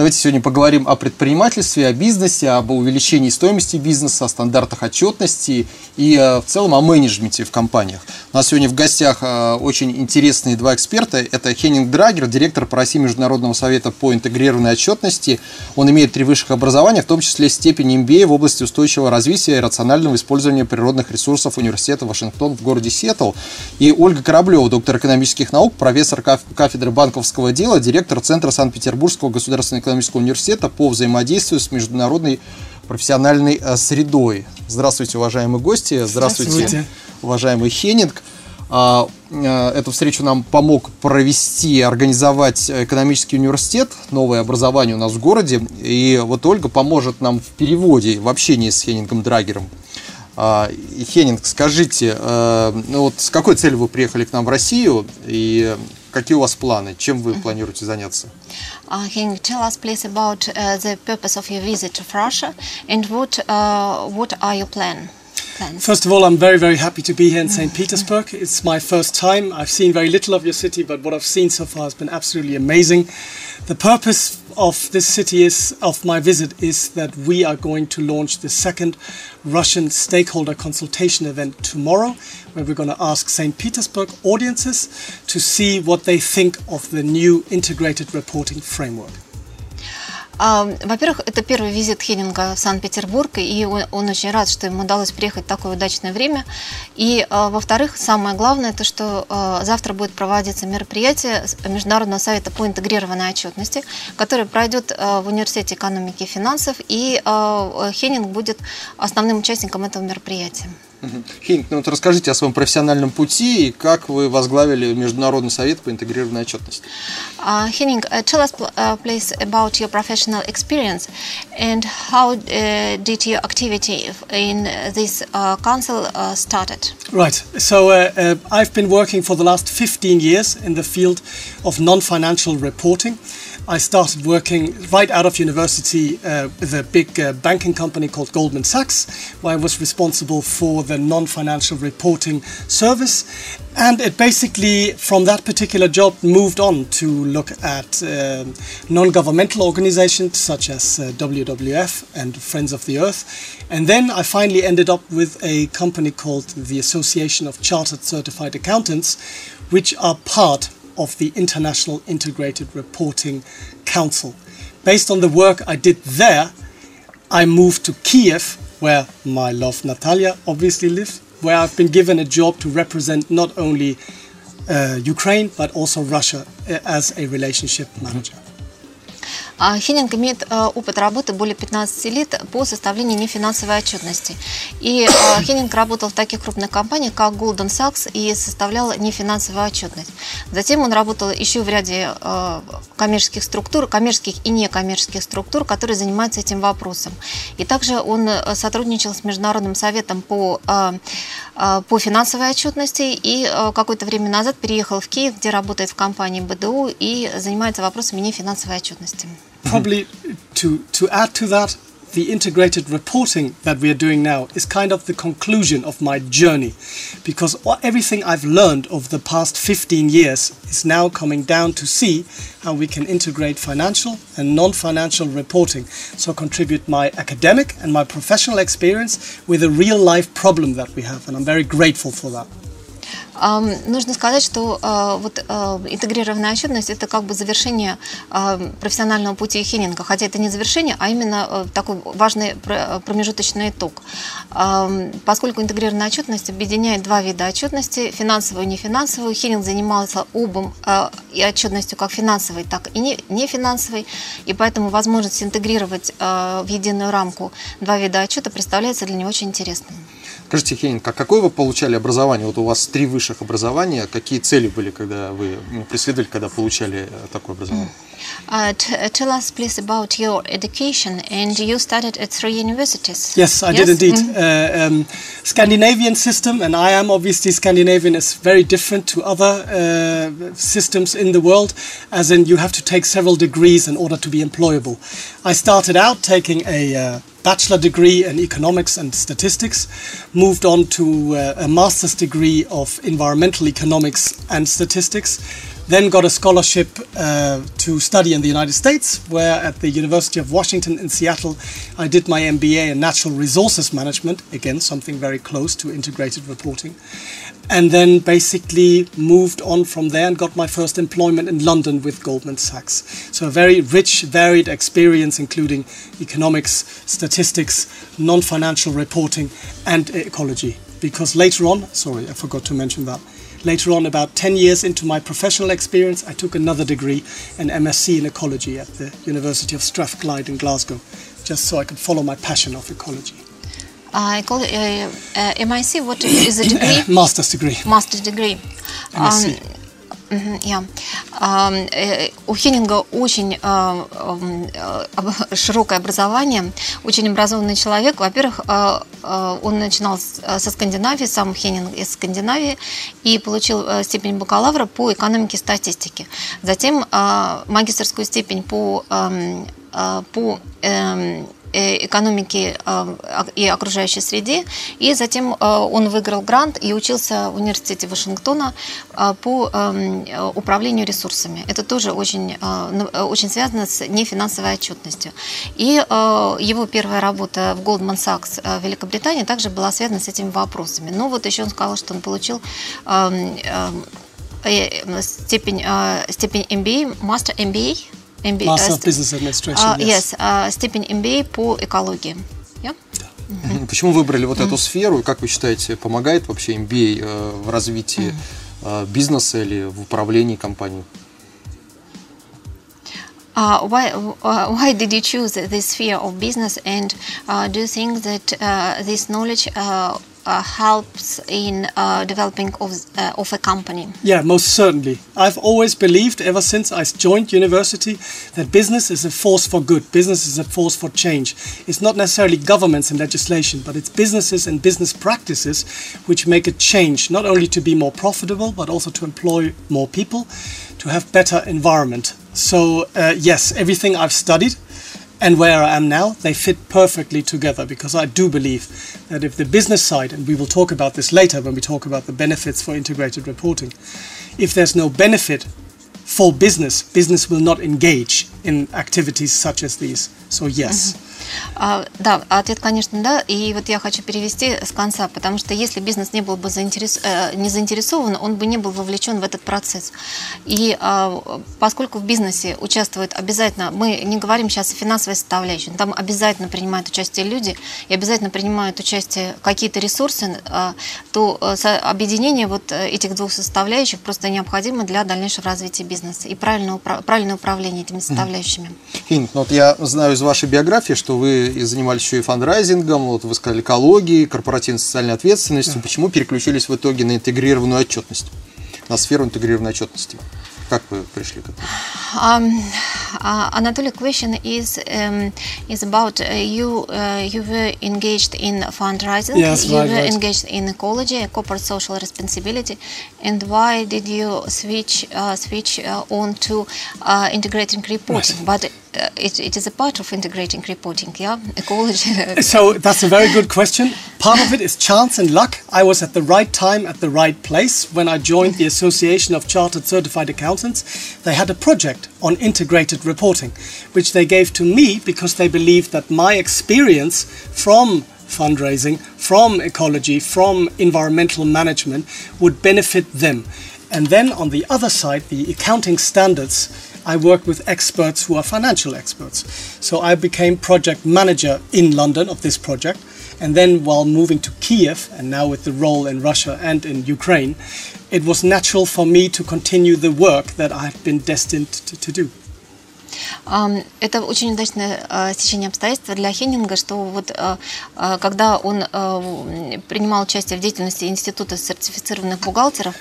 Давайте сегодня поговорим о предпринимательстве, о бизнесе, об увеличении стоимости бизнеса, о стандартах отчетности и э, в целом о менеджменте в компаниях. У нас сегодня в гостях э, очень интересные два эксперта. Это Хеннинг Драгер, директор по России Международного совета по интегрированной отчетности. Он имеет три высших образования, в том числе степень MBA в области устойчивого развития и рационального использования природных ресурсов Университета Вашингтон в городе Сиэтл. И Ольга Кораблева, доктор экономических наук, профессор кафедры банковского дела, директор Центра Санкт-Петербургского государственного экономического университета по взаимодействию с международной профессиональной э, средой. Здравствуйте, уважаемые гости. Здравствуйте, Здравствуйте. уважаемый Хеннинг. А, э, эту встречу нам помог провести, организовать экономический университет, новое образование у нас в городе. И вот Ольга поможет нам в переводе, в общении с Хеннингом Драгером. А, Хеннинг, скажите, э, ну вот с какой целью вы приехали к нам в Россию и Какие у вас планы? Чем вы планируете заняться? Uh, can you tell us please about uh, the purpose of your visit to Russia and what uh, what are your plan? Plans? First of all, I'm very, very happy to be here in St. Petersburg. It's my first time. I've seen very little of your city, but what I've seen so far has been absolutely amazing. The purpose of this city is of my visit is that we are going to launch the second Russian stakeholder consultation event tomorrow, where we're going to ask St. Petersburg audiences to see what they think of the new integrated reporting framework. Во-первых, это первый визит Хеннинга в Санкт-Петербург, и он, он очень рад, что ему удалось приехать в такое удачное время. И, во-вторых, самое главное, то, что завтра будет проводиться мероприятие Международного совета по интегрированной отчетности, которое пройдет в Университете экономики и финансов, и Хеннинг будет основным участником этого мероприятия. Хинг, ну вот расскажите о своем профессиональном пути и как вы возглавили Международный совет по интегрированной отчетности. Uh, Henning, uh, tell us uh, please about your professional experience and how uh, did your activity in this uh, council uh, started? Right, so uh, uh, I've been working for the last 15 years in the field of non-financial reporting. I started working right out of university uh, with a big uh, banking company called Goldman Sachs, where I was responsible for the non financial reporting service. And it basically, from that particular job, moved on to look at uh, non governmental organizations such as uh, WWF and Friends of the Earth. And then I finally ended up with a company called the Association of Chartered Certified Accountants, which are part of the International Integrated Reporting Council. Based on the work I did there, I moved to Kiev, where my love Natalia obviously lives, where I've been given a job to represent not only uh, Ukraine but also Russia uh, as a relationship manager. Хининг имеет опыт работы более 15 лет по составлению нефинансовой отчетности. И Хининг работал в таких крупных компаниях, как Goldman Sachs, и составлял нефинансовую отчетность. Затем он работал еще в ряде коммерческих структур, коммерческих и некоммерческих структур, которые занимаются этим вопросом. И также он сотрудничал с Международным советом по, по финансовой отчетности и какое-то время назад переехал в Киев, где работает в компании БДУ и занимается вопросами нефинансовой отчетности. Probably to, to add to that, the integrated reporting that we are doing now is kind of the conclusion of my journey because everything I've learned over the past 15 years is now coming down to see how we can integrate financial and non financial reporting. So, contribute my academic and my professional experience with a real life problem that we have, and I'm very grateful for that. Нужно сказать, что вот интегрированная отчетность – это как бы завершение профессионального пути Хеннинга, хотя это не завершение, а именно такой важный промежуточный итог. Поскольку интегрированная отчетность объединяет два вида отчетности – финансовую и нефинансовую, Хеннинг занимался обом и отчетностью как финансовой, так и нефинансовой, и поэтому возможность интегрировать в единую рамку два вида отчета представляется для него очень интересным. Скажите, Хенинг, а какое вы получали образование? Вот у вас три высших образования. Какие цели были, когда вы ну, преследовали, когда получали э, такое образование? Uh, uh, tell us, please, about your education. And you studied at three universities. Yes, I did indeed. Uh, um, Scandinavian system, and I am obviously Scandinavian, is very different to other uh, systems in the world, as in you have to take several degrees in order to be employable. I started out taking a uh, bachelor degree in economics and statistics, moved on to uh, a master's degree of environmental economics and statistics, then got a scholarship uh, to study in the United States, where at the University of Washington in Seattle, I did my MBA in natural resources management, again, something very close to integrated reporting. And then basically moved on from there and got my first employment in London with Goldman Sachs. So a very rich, varied experience, including economics, statistics, non financial reporting, and ecology. Because later on, sorry, I forgot to mention that. Later on, about 10 years into my professional experience, I took another degree, an MSc in ecology at the University of Strathclyde in Glasgow, just so I could follow my passion of ecology. Uh, I call it uh, uh, MIC. What is a degree? Master's degree. Master's degree. MSc. Um, я. Э, У Хеннинга очень а, э, широкое образование, очень образованный человек. Во-первых, а, а, он начинал а, со Скандинавии, сам Хеннинг из Скандинавии, и получил э, степень бакалавра по экономике и статистике. Затем магистрскую степень по, по эм, э, экономики э, и окружающей среде. И затем э, он выиграл грант и учился в университете Вашингтона э, по эм, э, управлению ресурсами. Это тоже очень, э, ну, э, очень связано с нефинансовой отчетностью. И э, его первая работа в Goldman Sachs э, в Великобритании также была связана с этими вопросами. Но вот еще он сказал, что он получил эм, эм, э, степень, э, степень MBA, Master MBA, MBA, Master э, of Business Administration. а, yes. а, степень MBA по экологии. Yeah? Мгм. Почему выбрали вот эту сферу? И как вы считаете, помогает вообще MBA э, в развитии э, бизнеса или в управлении компанией? Uh, why, uh, why did you choose this sphere of business and uh, do you think that uh, this knowledge uh, uh, helps in uh, developing of, uh, of a company? Yeah, most certainly. I've always believed, ever since I joined university, that business is a force for good. Business is a force for change. It's not necessarily governments and legislation, but it's businesses and business practices which make a change, not only to be more profitable, but also to employ more people, to have better environment. So uh, yes, everything I've studied and where I am now, they fit perfectly together because I do believe that if the business side, and we will talk about this later when we talk about the benefits for integrated reporting, if there's no benefit for business, business will not engage in activities such as these. So, yes. Mm-hmm. А, да, ответ, конечно, да. И вот я хочу перевести с конца, потому что если бизнес не был бы заинтерес... э, не заинтересован, он бы не был вовлечен в этот процесс. И а, поскольку в бизнесе участвуют обязательно, мы не говорим сейчас о финансовой составляющей, там обязательно принимают участие люди и обязательно принимают участие какие-то ресурсы, а, то э, объединение вот э, этих двух составляющих просто необходимо для дальнейшего развития бизнеса и правильного, упра- правильное управление этими составляющими. Хинг, ну вот я знаю из вашей биографии, что вы и занимались еще и фандрайзингом, вот вы сказали экологией, корпоративной социальной ответственностью. Почему переключились в итоге на интегрированную отчетность, на сферу интегрированной отчетности? Как вы пришли к этому? Um, uh, Anatoly, question is um, is about uh, you. Uh, you were engaged in fundraising. Yes, you right, were right. engaged in ecology, corporate social responsibility, and why did you switch uh, switch uh, on to uh, integrating reporting? But uh, it, it is a part of integrating reporting. Yeah, ecology. So that's a very good question. Part of it is chance and luck. I was at the right time at the right place when I joined the Association of Chartered Certified Accountants. They had a project on integrated reporting, which they gave to me because they believed that my experience from fundraising, from ecology, from environmental management would benefit them. And then on the other side, the accounting standards, I worked with experts who are financial experts. So I became project manager in London of this project. And then while moving to Kiev, and now with the role in Russia and in Ukraine, it was natural for me to continue the work that I had been destined to, to do. Это очень удачное э, стечение обстоятельств для Хеннинга, что вот э, э, когда он принимал участие в деятельности Института сертифицированных бухгалтеров,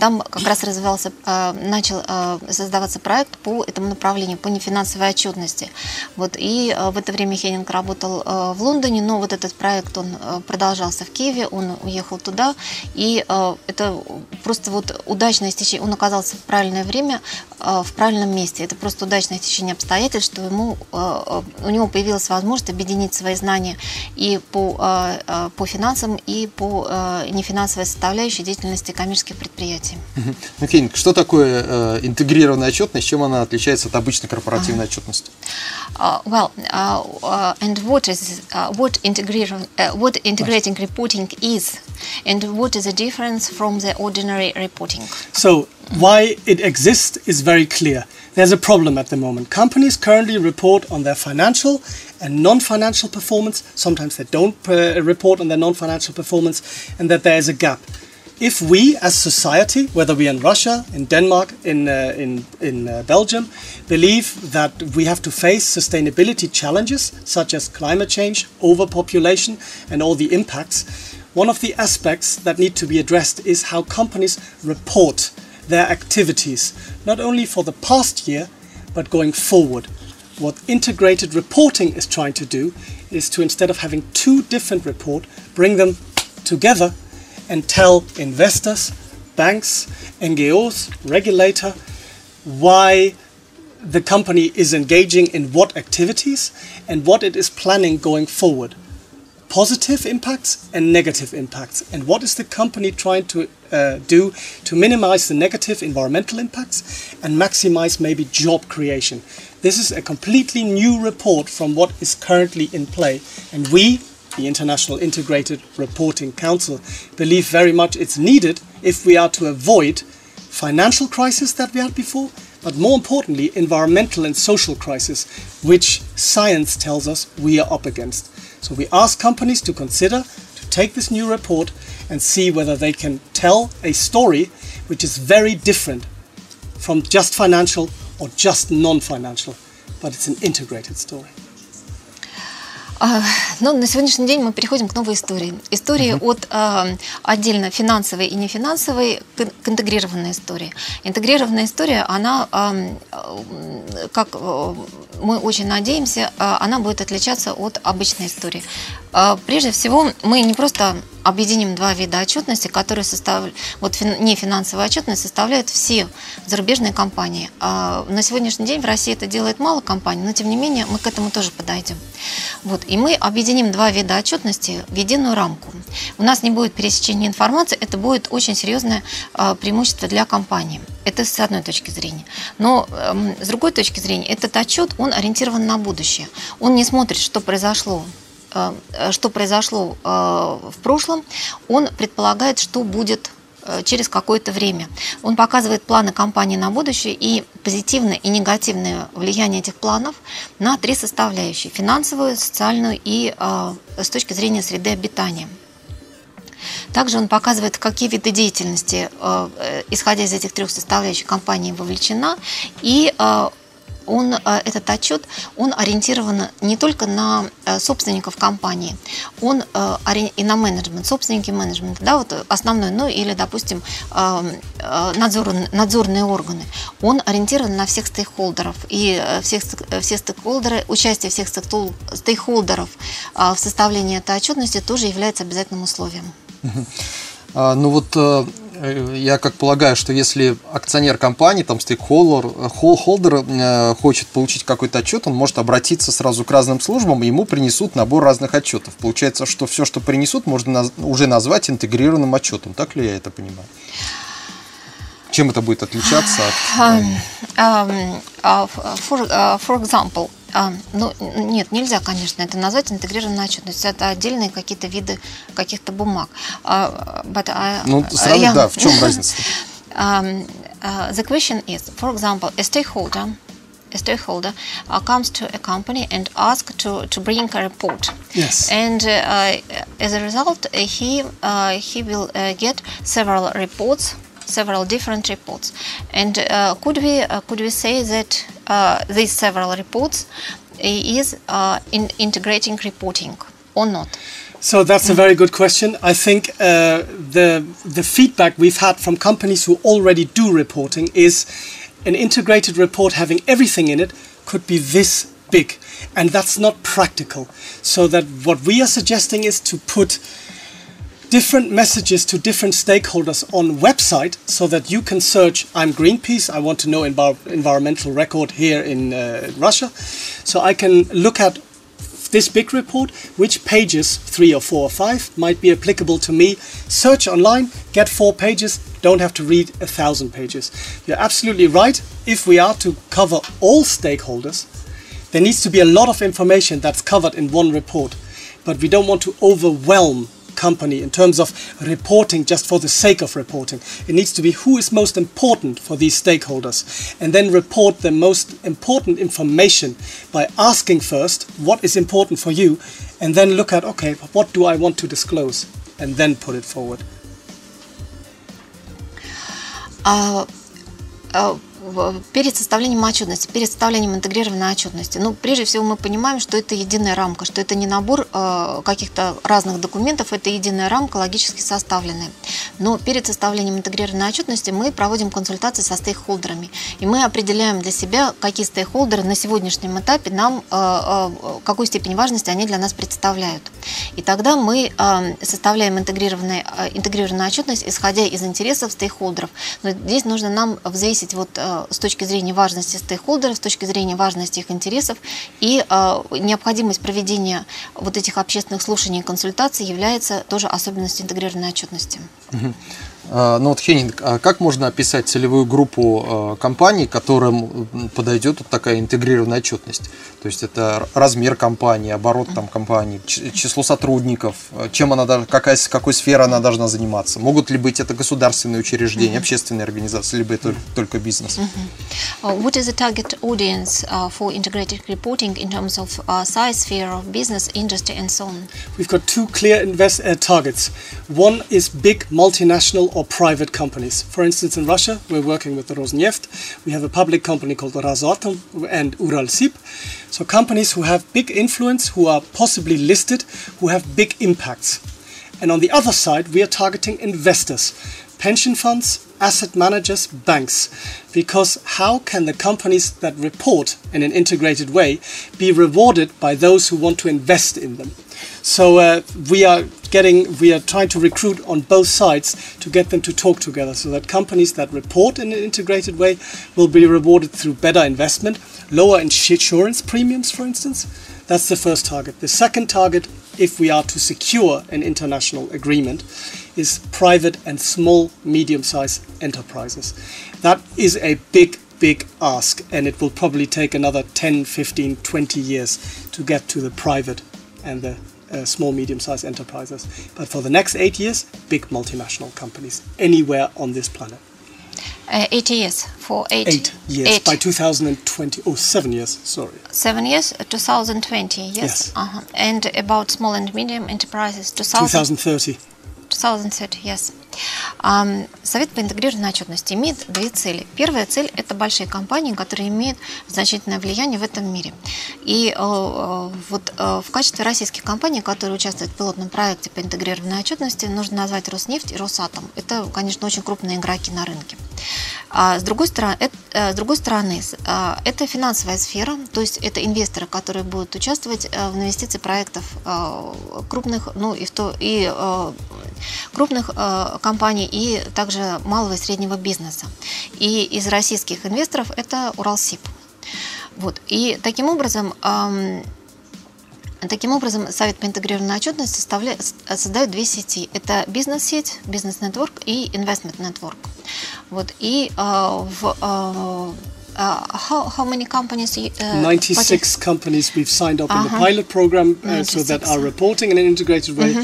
там как раз развивался, начал создаваться проект по этому направлению, по нефинансовой отчетности. Вот, и в это время Хеннинг работал в Лондоне, но вот этот проект, он продолжался в Киеве, он уехал туда, и это просто вот удачное стечение, он оказался в правильное время, в правильном месте. Это просто удачное течение обстоятельств, что ему, э, э, у него появилась возможность объединить свои знания и по, э, по финансам, и по нефинансовой составляющей деятельности коммерческих предприятий. Ну, Хеннинг, что такое интегрированная отчетность, чем она отличается от обычной корпоративной отчетности? Uh, well, uh, uh, and what is uh, what integrating uh, what integrating reporting is, and what is the difference from the ordinary reporting? So, why it exists is very clear. There's a problem at the moment. Companies currently report on their financial and non financial performance. Sometimes they don't uh, report on their non financial performance, and that there is a gap. If we, as society, whether we are in Russia, in Denmark, in, uh, in, in uh, Belgium, believe that we have to face sustainability challenges such as climate change, overpopulation, and all the impacts, one of the aspects that need to be addressed is how companies report their activities, not only for the past year, but going forward. What integrated reporting is trying to do is to, instead of having two different reports, bring them together and tell investors, banks, NGOs, regulator, why the company is engaging in what activities and what it is planning going forward positive impacts and negative impacts. And what is the company trying to uh, do to minimize the negative environmental impacts and maximize maybe job creation? This is a completely new report from what is currently in play. And we, the International Integrated Reporting Council, believe very much it's needed if we are to avoid financial crisis that we had before, but more importantly, environmental and social crisis, which science tells us we are up against. So we ask companies to consider to take this new report and see whether they can tell a story which is very different from just financial or just non-financial, but it's an integrated story. А, Ну, на сегодняшний день мы переходим к новой истории. Истории от а, отдельно финансовой и нефинансовой к, к интегрированной истории. Интегрированная история, она, а, м, как мы очень надеемся, она будет отличаться от обычной истории. А, Прежде всего, мы не просто объединим два вида отчетности, которые составляют, вот фин- нефинансовая отчетность составляют все зарубежные компании. А на сегодняшний день в России это делает мало компаний, но тем не менее мы к этому тоже подойдем. Вот, и мы объединим два вида отчетности в единую рамку. У нас не будет пересечения информации, это будет очень серьезное а, преимущество для компании. Это с одной точки зрения. Но эм, с другой точки зрения, этот отчет, он ориентирован на будущее. Он не смотрит, что произошло что произошло э, в прошлом, он предполагает, что будет э, через какое-то время. Он показывает планы компании на будущее и позитивное и негативное влияние этих планов на три составляющие – финансовую, социальную и э, с точки зрения среды обитания. Также он показывает, какие виды деятельности, э, э, исходя из этих трех составляющих, компания вовлечена, и э, он, э, этот отчет, он ориентирован не только на э, собственников компании, он э, и на менеджмент, собственники менеджмента, да, вот основной, ну или, допустим, э, надзор- надзорные органы. Он ориентирован на всех стейкхолдеров, и всех, все стейкхолдеры, участие всех стейкхол- стейкхолдеров э, в составлении этой отчетности тоже является обязательным условием. А, Ну вот я как полагаю, что если акционер компании, там стейкхолдер, э, хол- холдер э, хочет получить какой-то отчет, он может обратиться сразу к разным службам, и ему принесут набор разных отчетов. Получается, что все, что принесут, можно уже назвать интегрированным отчетом. Так ли я это понимаю? Чем это будет отличаться от... Uh, for, uh, for example, а, ну, нет, нельзя, конечно, это назвать интегрированной отчетностью. Это отдельные какие-то виды каких-то бумаг. А, but I- Ну, а, сравнить, я- да, в чем разница? Um, uh, the question is, for example, a stakeholder, a stakeholder uh, comes to a company and asks to, to bring a report. Yes. And uh, as a result, uh, he uh, he will uh, get several reports several different reports. And uh, could we uh, could we say that uh, these several reports is uh, in integrating reporting or not? So that's a very good question. I think uh, the the feedback we've had from companies who already do reporting is an integrated report having everything in it could be this big, and that's not practical. So that what we are suggesting is to put different messages to different stakeholders on website so that you can search i'm greenpeace i want to know envir- environmental record here in uh, russia. So i can look at this big report which pages three or four or five might be applicable to me. Search online get four pages don't have to read a thousand pages. You're absolutely right. If we are to cover all stakeholders there needs to be a lot of information that's covered in one report. But we don't want to overwhelm company in terms of reporting just for the sake of reporting. It needs to be who is most important for these stakeholders and then report the most important information by asking first what is important for you and then look at okay, what do I want to disclose and then put it forward. Uh, oh перед составлением отчетности, перед составлением интегрированной отчетности, ну, прежде всего мы понимаем, что это единая рамка, что это не набор э, каких-то разных документов, это единая рамка, логически составленная. Но перед составлением интегрированной отчетности мы проводим консультации со стейкхолдерами, и мы определяем для себя, какие стейкхолдеры на сегодняшнем этапе нам, э, э, какую степень важности они для нас представляют. И тогда мы составляем интегрированную, интегрированную отчетность, исходя из интересов стейкхолдеров. Но здесь нужно нам взвесить вот с точки зрения важности стейкхолдеров, с точки зрения важности их интересов и э, необходимость проведения вот этих общественных слушаний и консультаций является тоже особенностью интегрированной отчетности. А, Ну вот, Хеннинг, а как можно описать целевую группу э, компаний, которым подойдет вот такая интегрированная отчетность? То есть это размер компании, оборот там компании, число сотрудников, э, чем она должна, какая, какой сферой она должна заниматься? Могут ли быть это государственные учреждения, общественные организации, либо это только бизнес? What is the target audience for integrated reporting in terms of size, sphere of business, industry, and so on? We've got two clear invest uh, targets. One is big multinational or private companies. For instance, in Russia, we're working with Rosneft. We have a public company called Rasatom and Uralsib. So companies who have big influence, who are possibly listed, who have big impacts. And on the other side, we are targeting investors, pension funds, asset managers, banks. Because how can the companies that report in an integrated way be rewarded by those who want to invest in them? So uh, we are getting, we are trying to recruit on both sides to get them to talk together, so that companies that report in an integrated way will be rewarded through better investment, lower insurance premiums, for instance. That's the first target. The second target, if we are to secure an international agreement, is private and small, medium sized enterprises. That is a big, big ask, and it will probably take another 10, 15, 20 years to get to the private and the uh, small, medium sized enterprises. But for the next eight years, big multinational companies anywhere on this planet. Uh, eight years for eight, Eight years eight- by 2020. Oh, seven years, sorry. seven years, uh, 2020, yes. Yes. Uh-huh. And about small and medium enterprises, 2000, 2030. 2030, yes. Совет по интегрированной отчетности имеет две цели. Первая цель – это большие компании, которые имеют значительное влияние в этом мире. И э, э, вот э, в качестве российских компаний, которые участвуют в пилотном проекте по интегрированной отчетности, нужно назвать Роснефть и Росатом. Это, конечно, очень крупные игроки на рынке. А с другой стороны, это, с другой стороны, это финансовая сфера, то есть это инвесторы, которые будут участвовать в инвестиции проектов крупных, ну и, в то, и крупных э, компаний, и также малого и среднего бизнеса. И из российских инвесторов это Уралсиб. Вот. И таким образом ам, Таким образом, Совет по интегрированной отчетности создает две сети. Это бизнес-сеть, бизнес-нетворк и инвестмент-нетворк. Вот. И э, в... э, э, how, how many companies... э, 96 companies we've signed up in the Uh-huh. pilot program uh, so that 96. are reporting in an integrated way,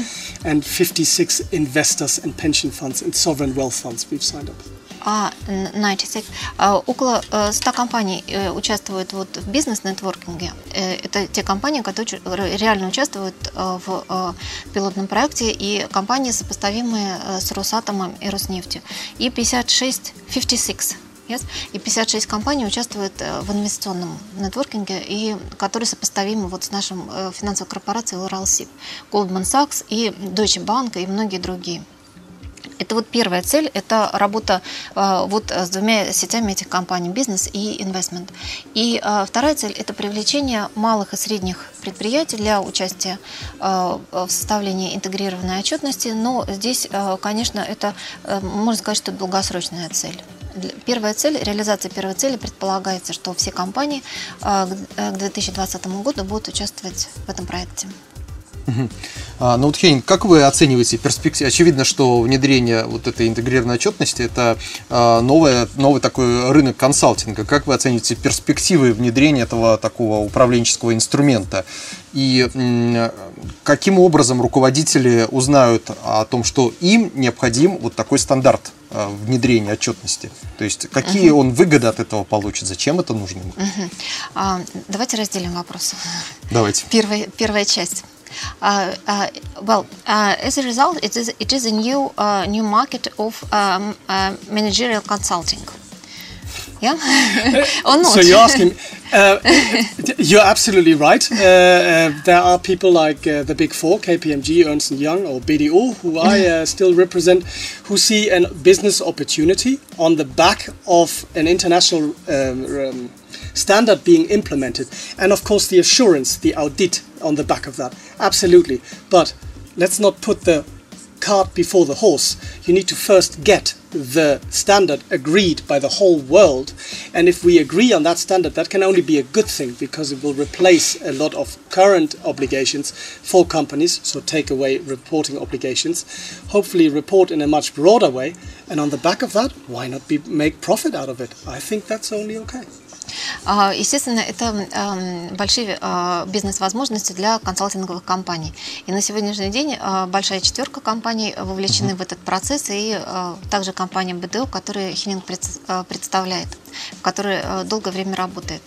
and 56 investors and pension funds and sovereign wealth funds we've signed up. 96. Около 100 компаний участвуют вот в бизнес-нетворкинге. Это те компании, которые реально участвуют в пилотном проекте, и компании, сопоставимые с Росатомом и Роснефтью. И 56, 56 Yes? И 56 компаний участвуют в инвестиционном нетворкинге, и которые сопоставимы вот с нашим финансовой корпорацией Уралсиб, Goldman Sachs и Deutsche Bank и многие другие. Это вот первая цель, это работа э, вот с двумя сетями этих компаний, бизнес и инвестмент. И э, вторая цель – это привлечение малых и средних предприятий для участия э, в составлении интегрированной отчетности, но здесь, конечно, это, можно сказать, что долгосрочная цель. Первая цель, реализация первой цели предполагается, что все компании к 2020 году будут участвовать в этом проекте. А, ну вот, Хейн, как вы оцениваете перспективы? Очевидно, что внедрение вот этой интегрированной отчетности – это а, новое, новый такой рынок консалтинга. Как вы оцениваете перспективы внедрения этого такого управленческого инструмента? И каким образом руководители узнают о том, что им необходим вот такой стандарт а, внедрения отчетности? То есть какие угу. он выгоды от этого получит? Зачем это нужно? Угу. А, давайте разделим вопрос. Давайте. Первая, первая часть. Uh, uh, well, uh, as a result, it is it is a new new market of um, managerial consulting. Yeah, or not? So you're asking. Uh, you're absolutely right. Uh, uh, there are people like the Big Four, KPMG, Ernst Young, or BDO, who I still represent, who see a business opportunity on the back of an international um, um, standard being implemented, and of course the assurance, the audit on the back of that. Absolutely. But let's not put the cart before the horse. You need to first get the standard agreed by the whole world. And if we agree on that standard, that can only be a good thing because it will replace a lot of current obligations for companies. So take away reporting obligations. Hopefully, report in a much broader way. And on the back of that, why not be, make profit out of it? I think that's only okay. А, естественно, это эм, большие а, бизнес-возможности для консалтинговых компаний. И на сегодняшний день а, большая четверка компаний вовлечены в этот процесс, и также компания БДО, которую Хининг представляет, в которой долгое время работает.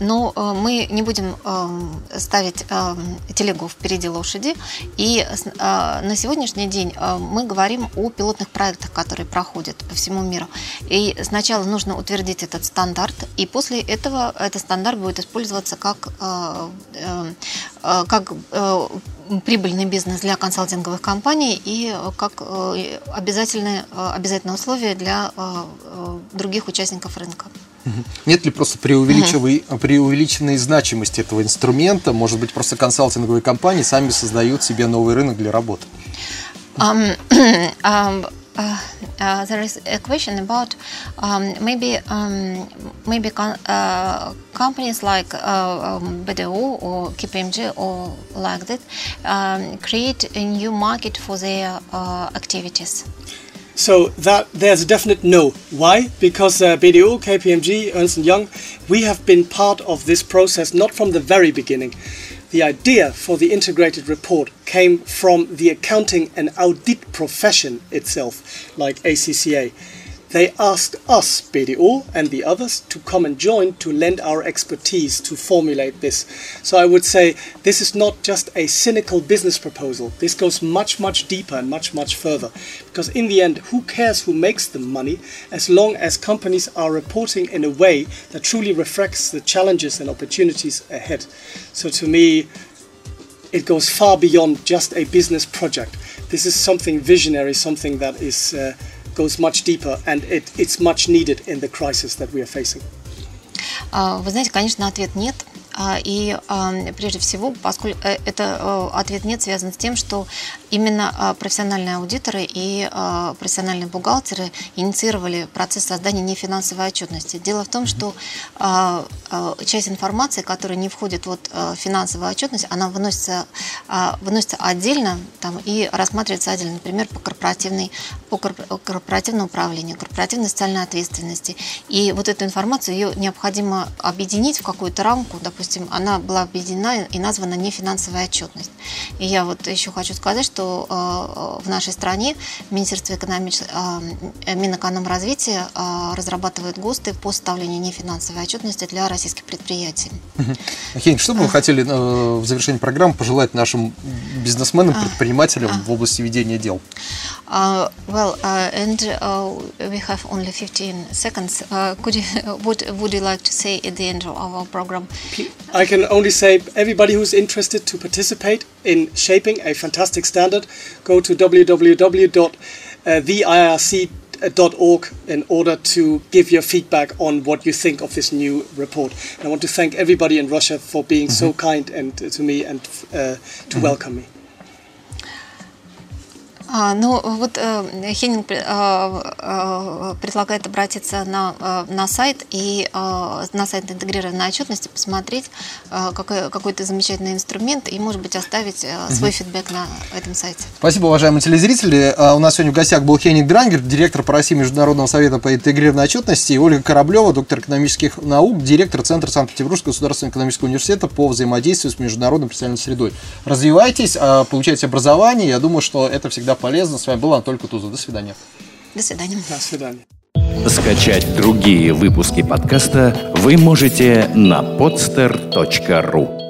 Но э, мы не будем э, ставить э, телегу впереди лошади. И на сегодняшний день мы говорим о пилотных проектах, которые проходят по всему миру. И сначала нужно утвердить этот стандарт, и после этого этот стандарт будет использоваться как, как прибыльный бизнес для консалтинговых компаний и как обязательное, обязательное условие для других участников рынка. Нет ли просто преувеличенной, преувеличенной значимости этого инструмента? Может быть, просто консалтинговые компании сами создают себе новый рынок для работы? Um, um, uh, uh, there is a question about um, maybe um, maybe uh, companies like um, BDO or KPMG or like that create a new market for their uh, activities. So that there's a definite no. Why? Because uh, BDO, KPMG, Ernst Young, we have been part of this process not from the very beginning. The idea for the integrated report came from the accounting and audit profession itself, like ACCA. They asked us, BDO, and the others to come and join to lend our expertise to formulate this. So I would say this is not just a cynical business proposal. This goes much, much deeper and much, much further. Because in the end, who cares who makes the money as long as companies are reporting in a way that truly reflects the challenges and opportunities ahead? So to me, it goes far beyond just a business project. This is something visionary, something that is. Uh, goes much deeper and it, it's much needed in the crisis that we are facing. Вы знаете, конечно, ответ нет. А, и прежде всего, поскольку э, это э, ответ нет связан с тем, что именно а, профессиональные аудиторы и а, профессиональные бухгалтеры инициировали процесс создания нефинансовой отчетности. Дело в том, что часть информации, которая не входит вот в финансовую отчетность, она выносится, выносится отдельно там, и рассматривается отдельно, например, по, корпоративной, по корпоративному управлению, корпоративной социальной ответственности. И вот эту информацию ее необходимо объединить в какую-то рамку, допустим, допустим, она была объединена и названа нефинансовая отчетность. И я вот еще хочу сказать, что в нашей стране Министерство экономич... Минэкономразвития разрабатывает ГОСТы по составлению нефинансовой отчетности для российских предприятий. Хенк, что бы вы хотели в завершении программы пожелать нашим бизнесменам, предпринимателям в области ведения дел? Uh, well, uh, and uh, we have only 15 seconds. could you, what would you like to say at the end of our program? I can only say everybody who's interested to participate in shaping a fantastic standard, go to www.theirc.org in order to give your feedback on what you think of this new report. And I want to thank everybody in Russia for being mm -hmm. so kind and to me and to mm -hmm. welcome me. А, ну, вот э, Хеннинг э, э, предлагает обратиться на, э, на сайт и э, на сайт интегрированной отчетности посмотреть э, какой, какой-то замечательный инструмент и, может быть, оставить свой угу. фидбэк на этом сайте. Спасибо, уважаемые телезрители. А, у нас сегодня в гостях был Хеннинг Дрангер, директор по России Международного совета по интегрированной отчетности, и Ольга Кораблева, доктор экономических наук, директор Центра Санкт-Петербургского государственного экономического университета по взаимодействию с международной профессиональной средой. Развивайтесь, а, получайте образование. Я думаю, что это всегда полезно. С вами был Анатолий Кутузов. До свидания. До свидания. До свидания. Скачать другие выпуски подкаста вы можете на podster.ru